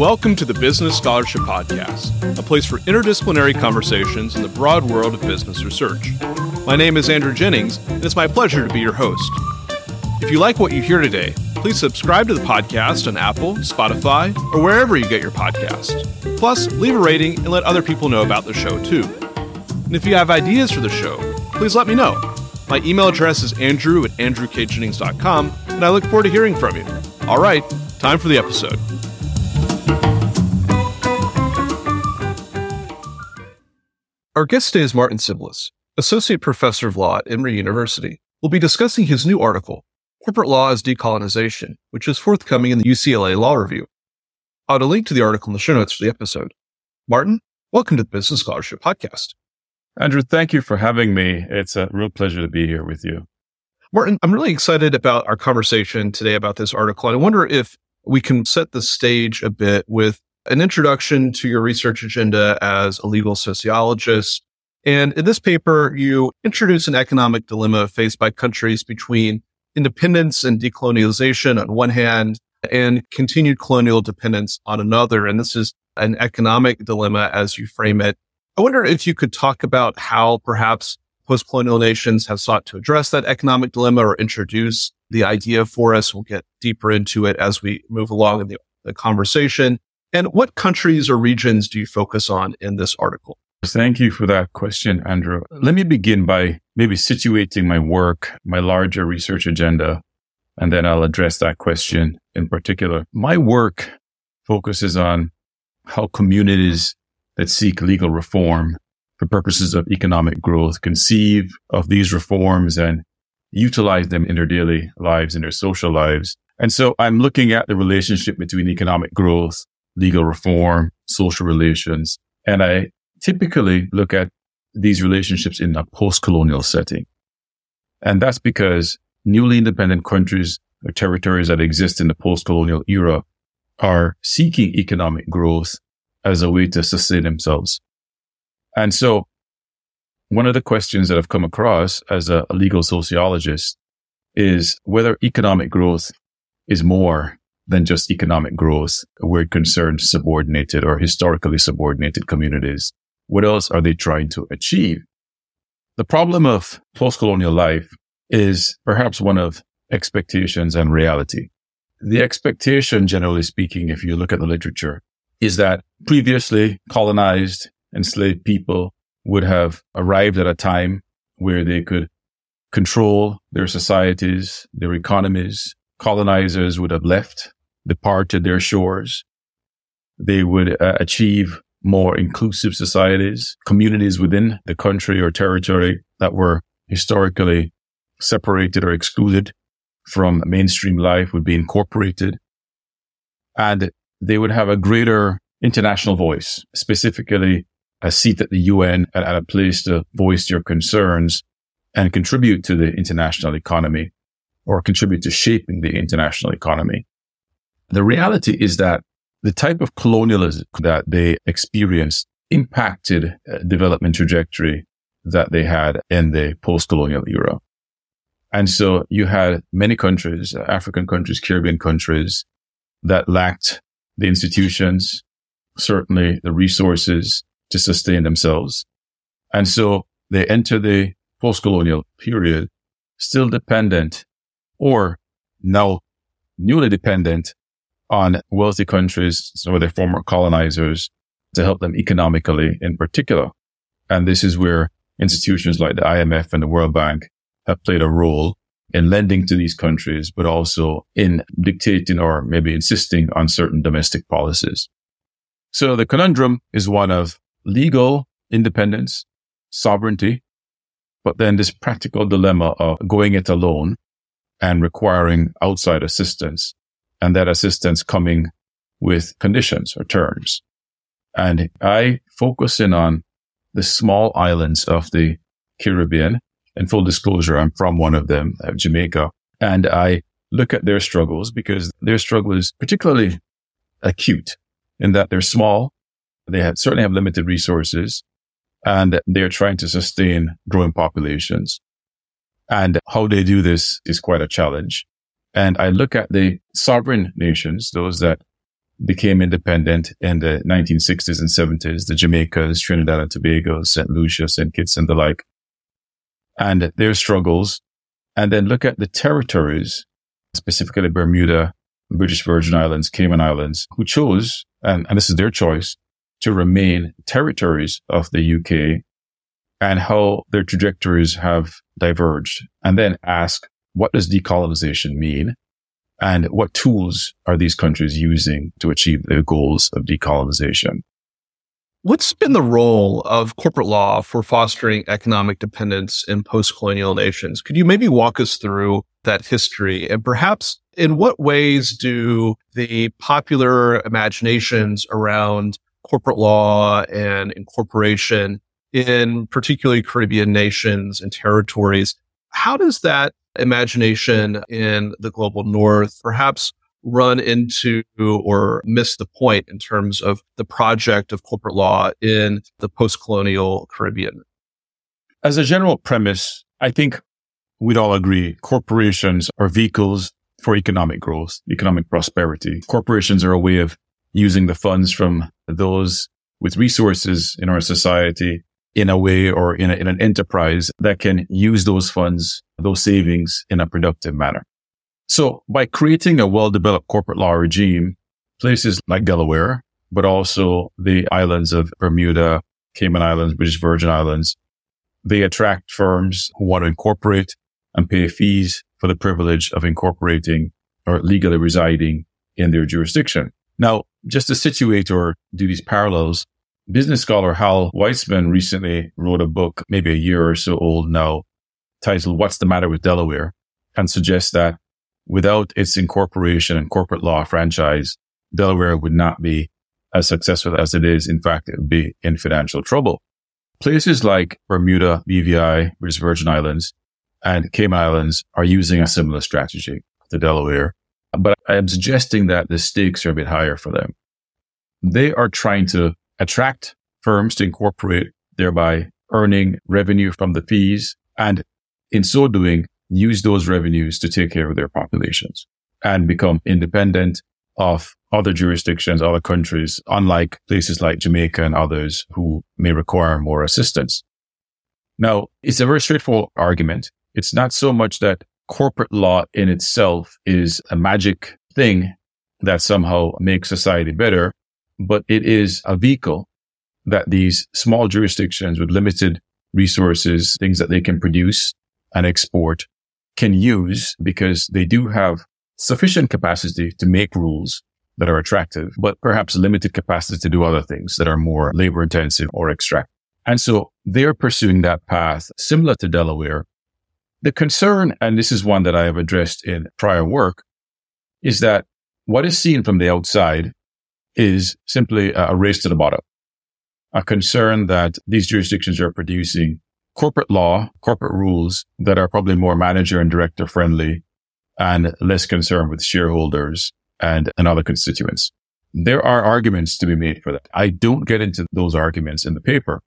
Welcome to the Business Scholarship Podcast, a place for interdisciplinary conversations in the broad world of business research. My name is Andrew Jennings, and it's my pleasure to be your host. If you like what you hear today, please subscribe to the podcast on Apple, Spotify, or wherever you get your podcasts. Plus, leave a rating and let other people know about the show too. And if you have ideas for the show, please let me know. My email address is andrew at andrewkjennings.com, and I look forward to hearing from you. All right, time for the episode. Our guest today is Martin Sybblis, Associate Professor of Law at Emory University. We'll be discussing his new article, Corporate Law as Decolonization, which is forthcoming in the UCLA Law Review. I'll add a link to the article in the show notes for the episode. Martin, welcome to the Business Scholarship Podcast. Andrew, thank you for having me. It's a real pleasure to be here with you. Martin, I'm really excited about our conversation today about this article. And I wonder if we can set the stage a bit with an introduction to your research agenda as a legal sociologist. And in this paper, you introduce an economic dilemma faced by countries between independence and decolonialization on one hand and continued colonial dependence on another. And this is an economic dilemma as you frame it. I wonder if you could talk about how perhaps post-colonial nations have sought to address that economic dilemma or introduce the idea for us. We'll get deeper into it as we move along in the, the conversation. And what countries or regions do you focus on in this article? Thank you for that question, Andrew. Let me begin by maybe situating my work, my larger research agenda, and then I'll address that question in particular. My work focuses on how communities that seek legal reform for purposes of economic growth conceive of these reforms and utilize them in their daily lives, in their social lives. And so I'm looking at the relationship between economic growth legal reform, social relations. And I typically look at these relationships in a post-colonial setting. And that's because newly independent countries or territories that exist in the post-colonial era are seeking economic growth as a way to sustain themselves. And so one of the questions that I've come across as a, legal sociologist is whether economic growth is more than just economic growth. We're concerned subordinated or historically subordinated communities. What else are they trying to achieve? The problem of post-colonial life is perhaps one of expectations and reality. The expectation, generally speaking, if you look at the literature, is that previously colonized, enslaved people would have arrived at a time where they could control their societies, their economies. Colonizers would have left departed their shores. They would uh, achieve more inclusive societies, communities within the country or territory that were historically separated or excluded from mainstream life would be incorporated. And they would have a greater international voice, specifically a seat at the UN and a place to voice your concerns and contribute to the international economy or contribute to shaping the international economy. The reality is that the type of colonialism that they experienced impacted uh, development trajectory that they had in the post-colonial era. And so you had many countries, uh, African countries, Caribbean countries that lacked the institutions, certainly the resources to sustain themselves. And so they enter the post-colonial period still dependent or now newly dependent on wealthy countries, some of their former colonizers to help them economically in particular. And this is where institutions like the IMF and the World Bank have played a role in lending to these countries, but also in dictating or maybe insisting on certain domestic policies. So the conundrum is one of legal independence, sovereignty, but then this practical dilemma of going it alone and requiring outside assistance and that assistance coming with conditions or terms. And I focus in on the small islands of the Caribbean. In full disclosure, I'm from one of them, Jamaica, and I look at their struggles because their struggle is particularly acute in that they're small. They have, certainly have limited resources and they're trying to sustain growing populations. And how they do this is quite a challenge. And I look at the sovereign nations, those that became independent in the 1960s and 70s, the Jamaicas, Trinidad and Tobago, St. Lucia, St. Kitts and the like, and their struggles. And then look at the territories, specifically Bermuda, British Virgin Islands, Cayman Islands, who chose, and, and this is their choice, to remain territories of the UK and how their trajectories have diverged. And then ask, what does decolonization mean? And what tools are these countries using to achieve their goals of decolonization? What's been the role of corporate law for fostering economic dependence in post colonial nations? Could you maybe walk us through that history and perhaps in what ways do the popular imaginations around corporate law and incorporation in particularly Caribbean nations and territories, how does that imagination in the global north perhaps run into or miss the point in terms of the project of corporate law in the post colonial Caribbean? As a general premise, I think we'd all agree corporations are vehicles for economic growth, economic prosperity. Corporations are a way of using the funds from those with resources in our society in a way or in, a, in an enterprise that can use those funds, those savings in a productive manner. So by creating a well-developed corporate law regime, places like Delaware, but also the islands of Bermuda, Cayman Islands, British Virgin Islands, they attract firms who want to incorporate and pay fees for the privilege of incorporating or legally residing in their jurisdiction. Now, just to situate or do these parallels, business scholar Hal Weitzman recently wrote a book, maybe a year or so old now, titled What's the Matter with Delaware? and suggests that without its incorporation and corporate law franchise, Delaware would not be as successful as it is. In fact, it would be in financial trouble. Places like Bermuda, BVI, British Virgin Islands, and Cayman Islands are using a similar strategy to Delaware. But I am suggesting that the stakes are a bit higher for them. They are trying to attract firms to incorporate, thereby earning revenue from the fees. And in so doing, use those revenues to take care of their populations and become independent of other jurisdictions, other countries, unlike places like Jamaica and others who may require more assistance. Now, it's a very straightforward argument. It's not so much that corporate law in itself is a magic thing that somehow makes society better, but it is a vehicle that these small jurisdictions with limited resources, things that they can produce and export can use because they do have sufficient capacity to make rules that are attractive, but perhaps limited capacity to do other things that are more labor intensive or extract. And so they're pursuing that path similar to Delaware. The concern, and this is one that I have addressed in prior work, is that what is seen from the outside is simply a race to the bottom, a concern that these jurisdictions are producing corporate law, corporate rules that are probably more manager and director friendly and less concerned with shareholders and, and other constituents. There are arguments to be made for that. I don't get into those arguments in the paper.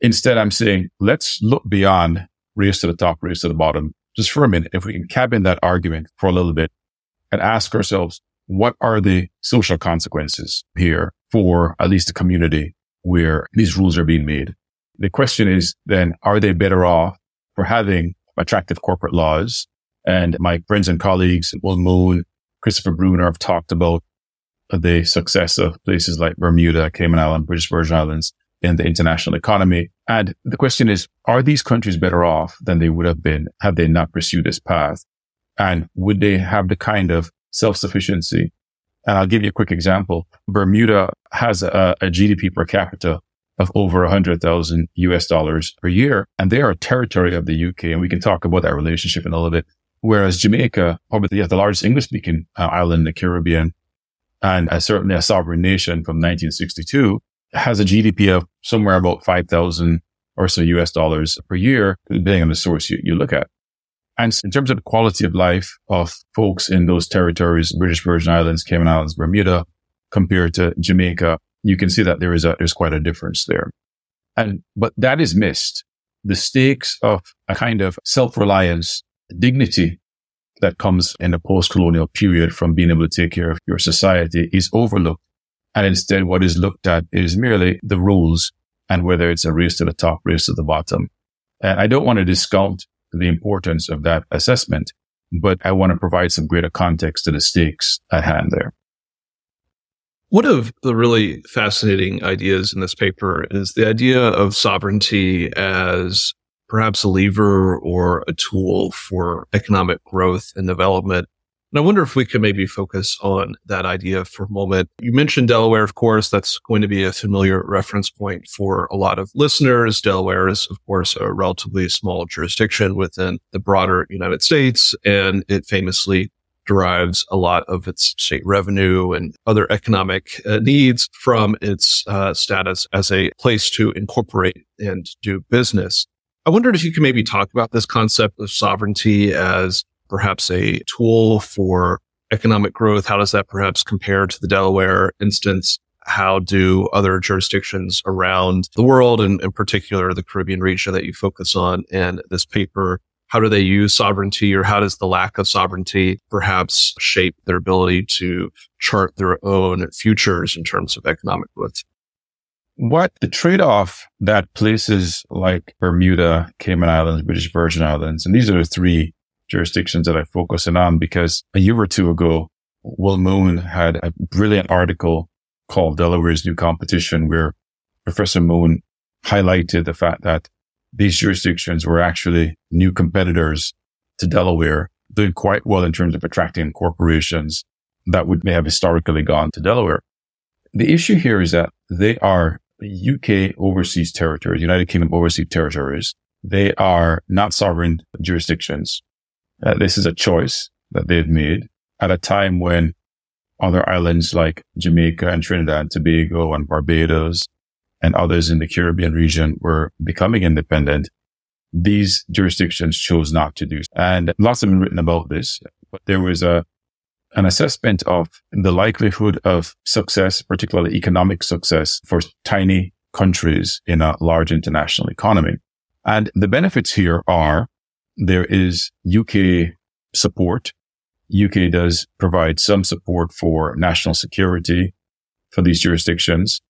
Instead, I'm saying, let's look beyond race to the top, race to the bottom, just for a minute. If we can cabin that argument for a little bit and ask ourselves, what are the social consequences here for at least the community where these rules are being made? The question is then, are they better off for having attractive corporate laws? And my friends and colleagues, Will Moon, Christopher Bruner have talked about the success of places like Bermuda, Cayman Islands, British Virgin Islands in the international economy. And the question is, are these countries better off than they would have been had they not pursued this path? And would they have the kind of self-sufficiency. And I'll give you a quick example. Bermuda has a, a GDP per capita of over 100,000 US dollars per year. And they are a territory of the UK. And we can talk about that relationship in a little bit. Whereas Jamaica, probably yeah, the largest English speaking uh, island in the Caribbean and uh, certainly a sovereign nation from 1962 has a GDP of somewhere about 5,000 or so US dollars per year, depending on the source you, you look at. And in terms of the quality of life of folks in those territories, British Virgin Islands, Cayman Islands, Bermuda, compared to Jamaica, you can see that there is a, there's quite a difference there. And, but that is missed. The stakes of a kind of self-reliance, dignity that comes in the post-colonial period from being able to take care of your society is overlooked. And instead, what is looked at is merely the rules and whether it's a race to the top, race to the bottom. And I don't want to discount the importance of that assessment, but I want to provide some greater context to the stakes at hand there. One of the really fascinating ideas in this paper is the idea of sovereignty as perhaps a lever or a tool for economic growth and development. And I wonder if we could maybe focus on that idea for a moment. You mentioned Delaware, of course. That's going to be a familiar reference point for a lot of listeners. Delaware is, of course, a relatively small jurisdiction within the broader United States, and it famously derives a lot of its state revenue and other economic uh, needs from its uh, status as a place to incorporate and do business. I wondered if you could maybe talk about this concept of sovereignty as perhaps a tool for economic growth? How does that perhaps compare to the Delaware instance? How do other jurisdictions around the world, and in particular the Caribbean region that you focus on in this paper, how do they use sovereignty or how does the lack of sovereignty perhaps shape their ability to chart their own futures in terms of economic growth? What the trade off that places like Bermuda, Cayman Islands, British Virgin Islands, and these are the three jurisdictions that I focus in on because a year or two ago, Will Moon had a brilliant article called Delaware's New Competition where Professor Moon highlighted the fact that these jurisdictions were actually new competitors to Delaware, doing quite well in terms of attracting corporations that would may have historically gone to Delaware. The issue here is that they are UK overseas territories, United Kingdom overseas territories. They are not sovereign jurisdictions. Uh, this is a choice that they've made at a time when other islands like Jamaica and Trinidad and Tobago and Barbados and others in the Caribbean region were becoming independent. These jurisdictions chose not to do. So. And lots have been written about this, but there was a, an assessment of the likelihood of success, particularly economic success for tiny countries in a large international economy. And the benefits here are there is UK support. UK does provide some support for national security for these jurisdictions.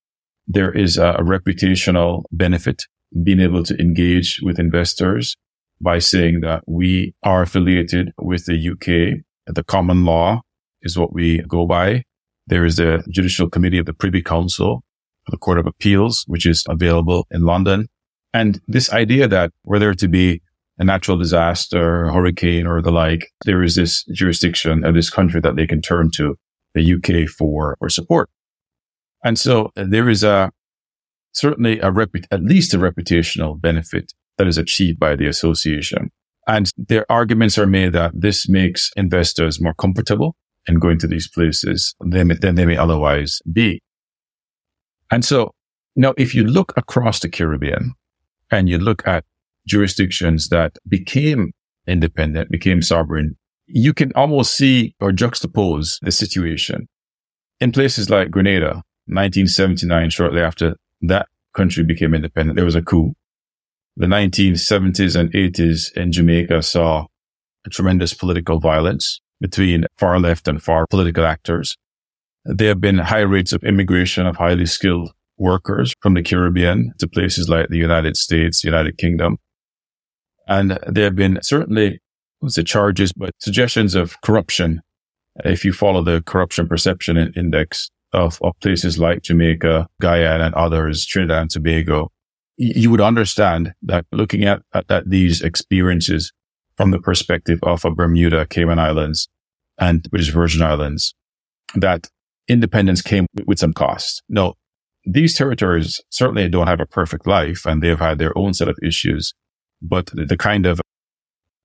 There is a, a reputational benefit being able to engage with investors by saying that we are affiliated with the UK. The common law is what we go by. There is a judicial committee of the Privy Council, the Court of Appeals, which is available in London. And this idea that were there to be a natural disaster, a hurricane or the like, there is this jurisdiction of this country that they can turn to, the UK for, for support. And so uh, there is a certainly a repu- at least a reputational benefit that is achieved by the association. And their arguments are made that this makes investors more comfortable in going to these places than, than they may otherwise be. And so now if you look across the Caribbean and you look at jurisdictions that became independent, became sovereign, you can almost see or juxtapose the situation. In places like Grenada, 1979, shortly after that country became independent, there was a coup. The 1970s and 80s in Jamaica saw tremendous political violence between far left and far political actors. There have been high rates of immigration of highly skilled workers from the Caribbean to places like the United States, United Kingdom. And there have been certainly, what's the charges, but suggestions of corruption. If you follow the corruption perception index of, of places like Jamaica, Guyana and others, Trinidad and Tobago, you would understand that looking at, at, at these experiences from the perspective of a Bermuda, Cayman Islands and British Virgin Islands, that independence came with some cost. No, these territories certainly don't have a perfect life and they've had their own set of issues but the kind of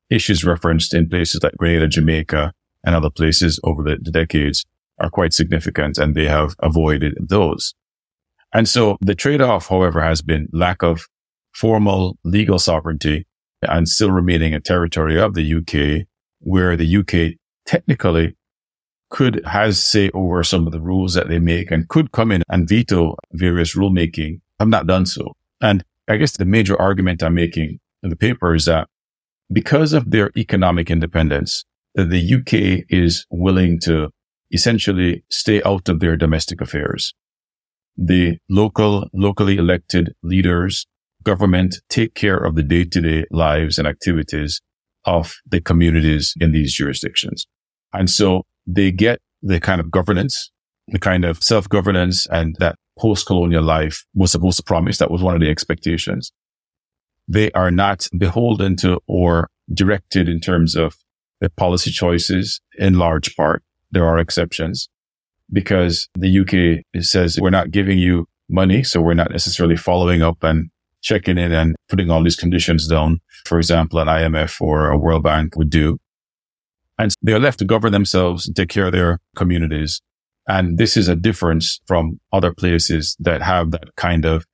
issues referenced in places like Grenada, Jamaica, and other places over the, the decades are quite significant and they have avoided those. And so the trade-off, however, has been lack of formal legal sovereignty and still remaining a territory of the UK where the UK technically could has say over some of the rules that they make and could come in and veto various rulemaking have not done so. And I guess the major argument I'm making in the paper is that because of their economic independence, that the UK is willing to essentially stay out of their domestic affairs. The local, locally elected leaders, government take care of the day to day lives and activities of the communities in these jurisdictions. And so they get the kind of governance, the kind of self governance and that post colonial life was supposed to promise. That was one of the expectations. They are not beholden to or directed in terms of the policy choices in large part. There are exceptions because the UK says we're not giving you money. So we're not necessarily following up and checking in and putting all these conditions down. For example, an IMF or a World Bank would do. And they're left to govern themselves and take care of their communities. And this is a difference from other places that have that kind of,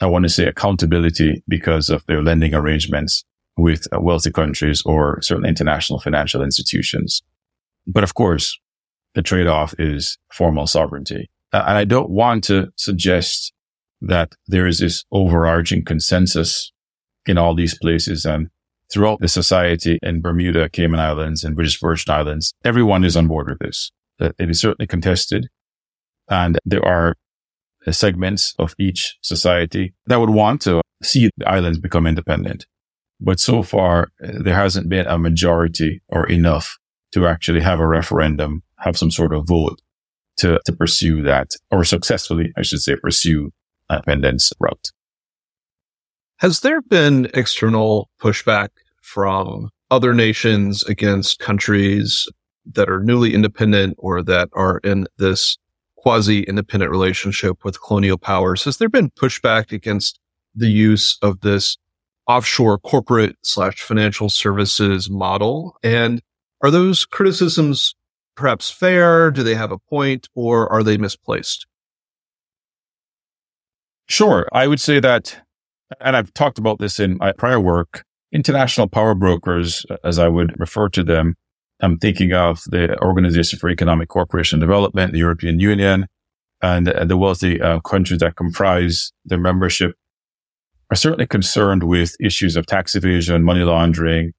I want to say accountability because of their lending arrangements with uh, wealthy countries or certain international financial institutions. But of course, the trade-off is formal sovereignty. And I don't want to suggest that there is this overarching consensus in all these places and throughout the society in Bermuda, Cayman Islands and British Virgin Islands. Everyone is on board with this. It is certainly contested and there are Uh, segments of each society that would want to see the islands become independent. But so far, uh, there hasn't been a majority or enough to actually have a referendum, have some sort of vote to, to pursue that or successfully, I should say, pursue independence route. Has there been external pushback from other nations against countries that are newly independent or that are in this quasi independent relationship with colonial powers? Has there been pushback against the use of this offshore corporate slash financial services model? And are those criticisms perhaps fair? Do they have a point or are they misplaced? Sure. I would say that, and I've talked about this in my prior work, international power brokers, as I would refer to them, I'm thinking of the Organization for Economic Cooperation and Development, the European Union, and the wealthy uh, countries that comprise their membership are certainly concerned with issues of tax evasion, money laundering,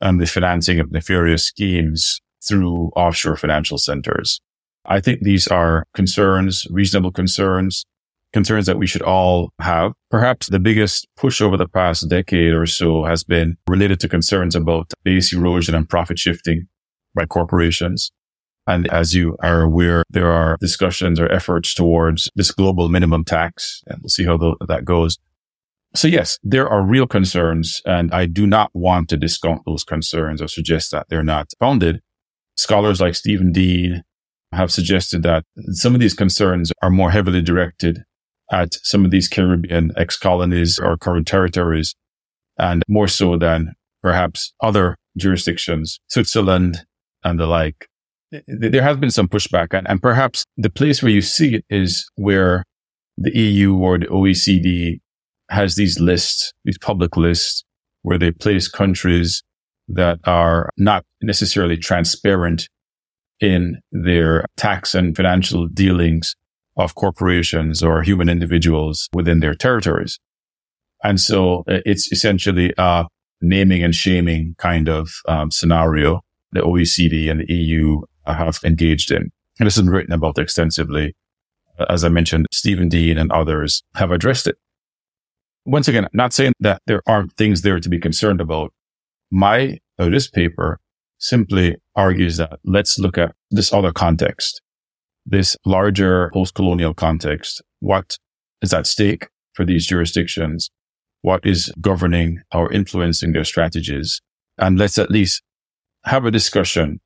and the financing of nefarious schemes through offshore financial centers. I think these are concerns, reasonable concerns concerns that we should all have. Perhaps the biggest push over the past decade or so has been related to concerns about base erosion and profit shifting by corporations. And as you are aware, there are discussions or efforts towards this global minimum tax, and we'll see how that goes. So yes, there are real concerns, and I do not want to discount those concerns or suggest that they're not founded. Scholars like Steven Dean have suggested that some of these concerns are more heavily directed at some of these Caribbean ex-colonies or current territories, and more so than perhaps other jurisdictions, Switzerland and the like. There has been some pushback, and, and perhaps the place where you see it is where the EU or the OECD has these lists, these public lists, where they place countries that are not necessarily transparent in their tax and financial dealings of corporations or human individuals within their territories. And so uh, it's essentially a naming and shaming kind of um, scenario the OECD and the EU have engaged in. And this has been written about extensively. As I mentioned, Steven Dean and others have addressed it. Once again, not saying that there aren't things there to be concerned about. My, uh, this paper simply argues that let's look at this other context this larger post-colonial context. What is at stake for these jurisdictions? What is governing or influencing their strategies? And let's at least have a discussion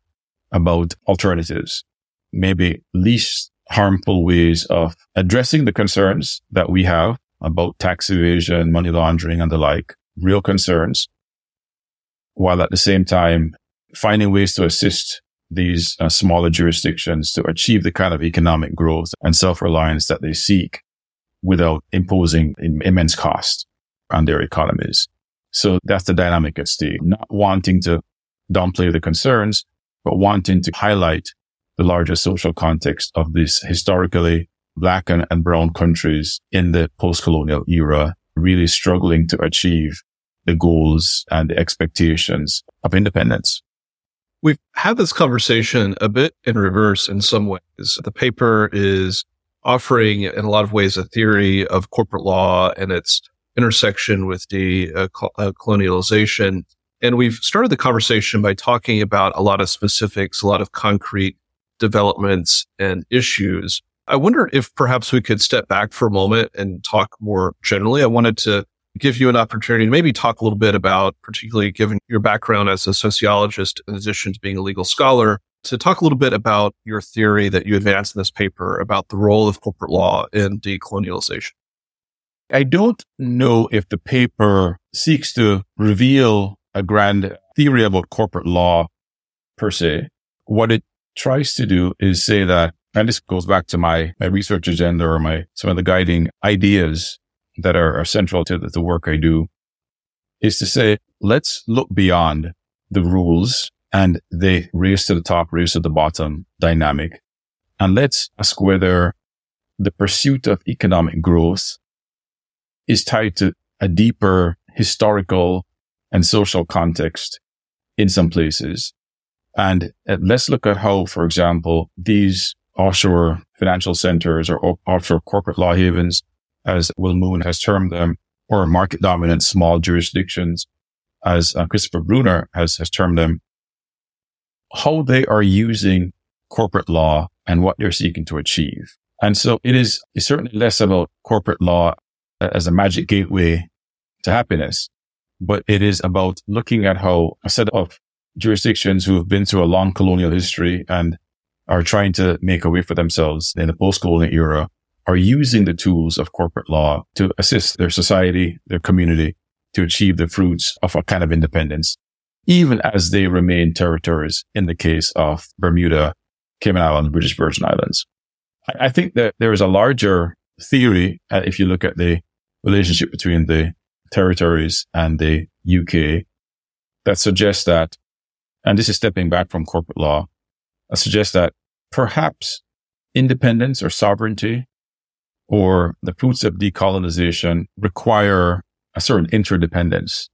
about alternatives, maybe least harmful ways of addressing the concerns that we have about tax evasion, money laundering and the like, real concerns, while at the same time finding ways to assist these uh, smaller jurisdictions to achieve the kind of economic growth and self-reliance that they seek without imposing immense cost on their economies. So that's the dynamic at stake, not wanting to downplay the concerns, but wanting to highlight the larger social context of these historically black and, and brown countries in the post-colonial era, really struggling to achieve the goals and the expectations of independence. We've had this conversation a bit in reverse in some ways. The paper is offering, in a lot of ways, a theory of corporate law and its intersection with the Uh, and we've started the conversation by talking about a lot of specifics, a lot of concrete developments and issues. I wonder if perhaps we could step back for a moment and talk more generally. I wanted to give you an opportunity to maybe talk a little bit about, particularly given your background as a sociologist, in addition to being a legal scholar, to talk a little bit about your theory that you advance in this paper about the role of corporate law in decolonialization. I don't know if the paper seeks to reveal a grand theory about corporate law per se. What it tries to do is say that, and this goes back to my, my research agenda or my, some of the guiding ideas that are, are central to the, the work I do is to say, let's look beyond the rules and the race to the top, race to the bottom dynamic. And let's ask whether the pursuit of economic growth is tied to a deeper historical and social context in some places. And uh, let's look at how, for example, these offshore financial centers or offshore corporate law havens, as Will Moon has termed them, or market dominant small jurisdictions, as uh, Christopher Bruner has, has termed them, how they are using corporate law and what they're seeking to achieve. And so it is certainly less about corporate law as a magic gateway to happiness, but it is about looking at how a set of jurisdictions who have been through a long colonial history and are trying to make a way for themselves in the post-colonial era are using the tools of corporate law to assist their society, their community to achieve the fruits of a kind of independence, even as they remain territories in the case of Bermuda, Cayman Islands, British Virgin Islands. I think that there is a larger theory, uh, if you look at the relationship between the territories and the UK, that suggests that and this is stepping back from corporate law, I suggest that perhaps independence or sovereignty or the fruits of decolonization require a certain interdependence.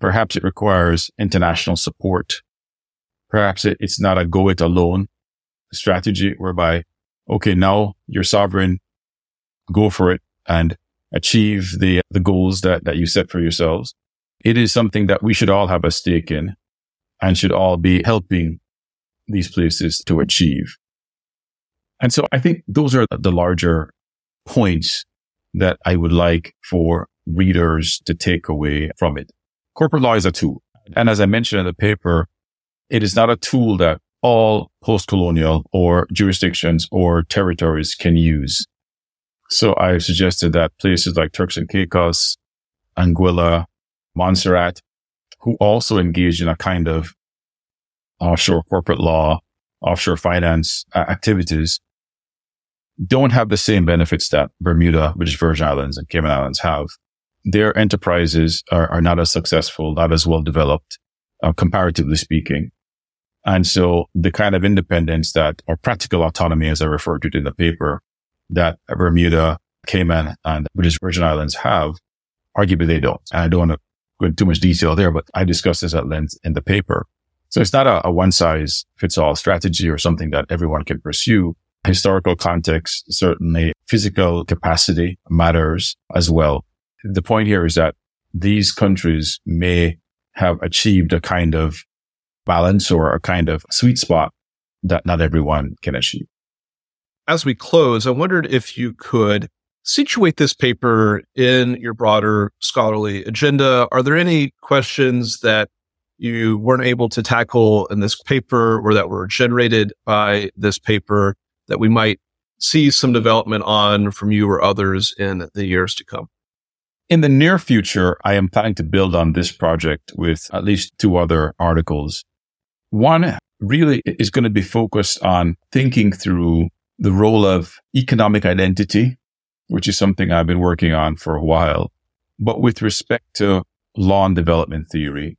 Perhaps it requires international support. Perhaps it, it's not a go it alone strategy whereby, okay, now you're sovereign, go for it and achieve the, the goals that, that you set for yourselves. It is something that we should all have a stake in and should all be helping these places to achieve. And so I think those are the larger points that I would like for readers to take away from it. Corporate law is a tool. And as I mentioned in the paper, it is not a tool that all post-colonial or jurisdictions or territories can use. So I suggested that places like Turks and Caicos, Anguilla, Montserrat, who also engage in a kind of offshore corporate law, offshore finance uh, activities don't have the same benefits that Bermuda, British Virgin Islands and Cayman Islands have. Their enterprises are, are not as successful, not as well developed, uh, comparatively speaking. And so the kind of independence that or practical autonomy, as I referred to it in the paper, that Bermuda, Cayman and British Virgin Islands have, arguably they don't. And I don't want to go into too much detail there, but I discussed this at length in the paper. So it's not a, a one size fits all strategy or something that everyone can pursue. Historical context, certainly physical capacity matters as well. The point here is that these countries may have achieved a kind of balance or a kind of sweet spot that not everyone can achieve. As we close, I wondered if you could situate this paper in your broader scholarly agenda. Are there any questions that you weren't able to tackle in this paper or that were generated by this paper that we might see some development on from you or others in the years to come? In the near future, I am planning to build on this project with at least two other articles. One really is going to be focused on thinking through the role of economic identity which is something I've been working on for a while. But with respect to law and development theory,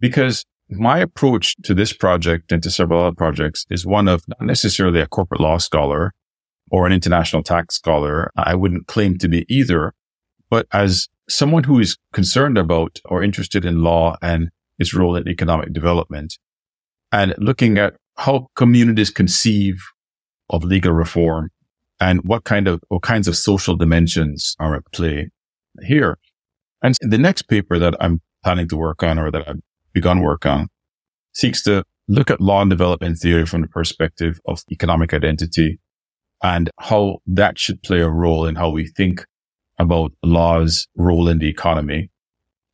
because my approach to this project and to several other projects is one of not necessarily a corporate law scholar or an international tax scholar. I wouldn't claim to be either, but as someone who is concerned about or interested in law and its role in economic development, and looking at how communities conceive of legal reform and what kind of, what kinds of social dimensions are at play here. And the next paper that I'm planning to work on or that I've begun work on seeks to look at law and development theory from the perspective of economic identity and how that should play a role in how we think about law's role in the economy.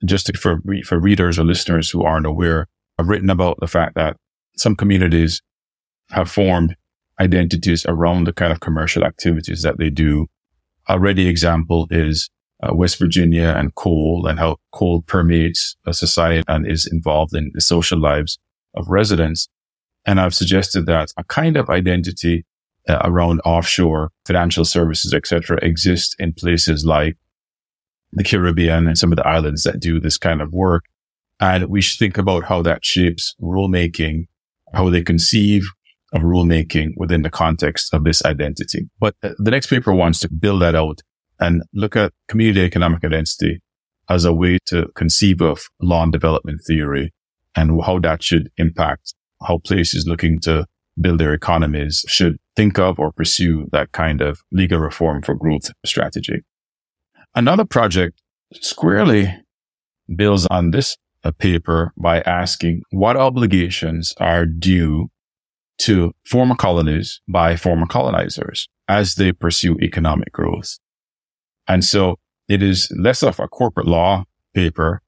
Just to, for, for readers or listeners who aren't aware, I've written about the fact that some communities have formed identities around the kind of commercial activities that they do. A ready example is uh, West Virginia and coal and how coal permeates a society and is involved in the social lives of residents. And I've suggested that a kind of identity uh, around offshore financial services, etc., exists in places like the Caribbean and some of the islands that do this kind of work. And we should think about how that shapes rulemaking, how they conceive rulemaking within the context of this identity. But the next paper wants to build that out and look at community economic identity as a way to conceive of law and development theory and how that should impact how places looking to build their economies should think of or pursue that kind of legal reform for growth strategy. Another project squarely builds on this paper by asking what obligations are due to former colonies by former colonizers as they pursue economic growth. And so it is less of a corporate law paper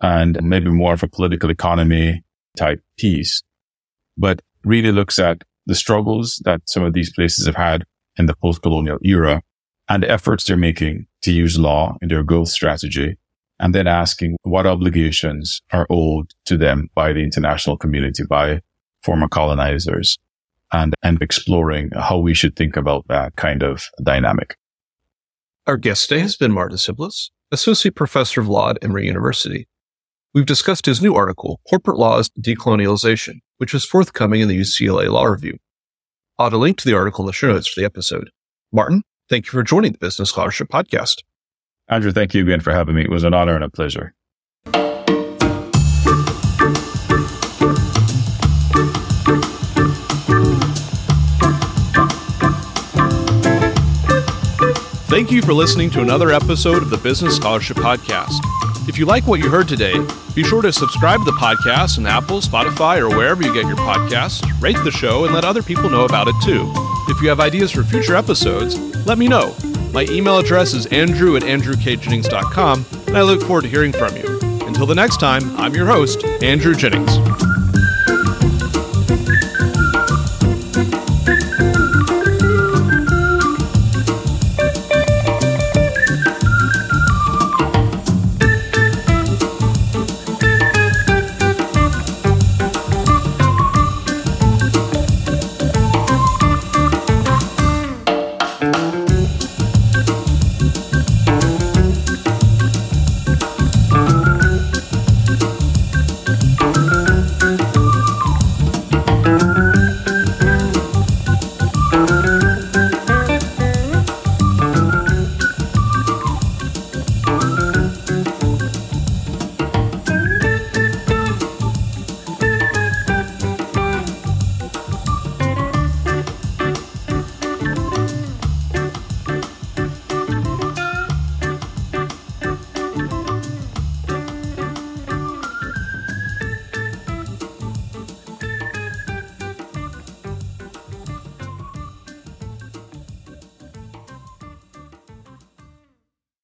and maybe more of a political economy type piece, but really looks at the struggles that some of these places have had in the post-colonial era and the efforts they're making to use law in their growth strategy and then asking what obligations are owed to them by the international community, by former colonizers and, and exploring how we should think about that kind of dynamic. Our guest today has been Martin Sybblis, Associate Professor of Law at Emory University. We've discussed his new article, Corporate Law's Decolonialization, which is forthcoming in the UCLA Law Review. I'll add a link to the article in the show notes for the episode. Martin, thank you for joining the Business Scholarship Podcast. Andrew, thank you again for having me. It was an honor and a pleasure. Thank you for listening to another episode of the Business Scholarship Podcast. If you like what you heard today, be sure to subscribe to the podcast on Apple, Spotify, or wherever you get your podcasts, rate the show, and let other people know about it too. If you have ideas for future episodes, let me know. My email address is andrew at andrewkjennings.com, and I look forward to hearing from you. Until the next time, I'm your host, Andrew Jennings.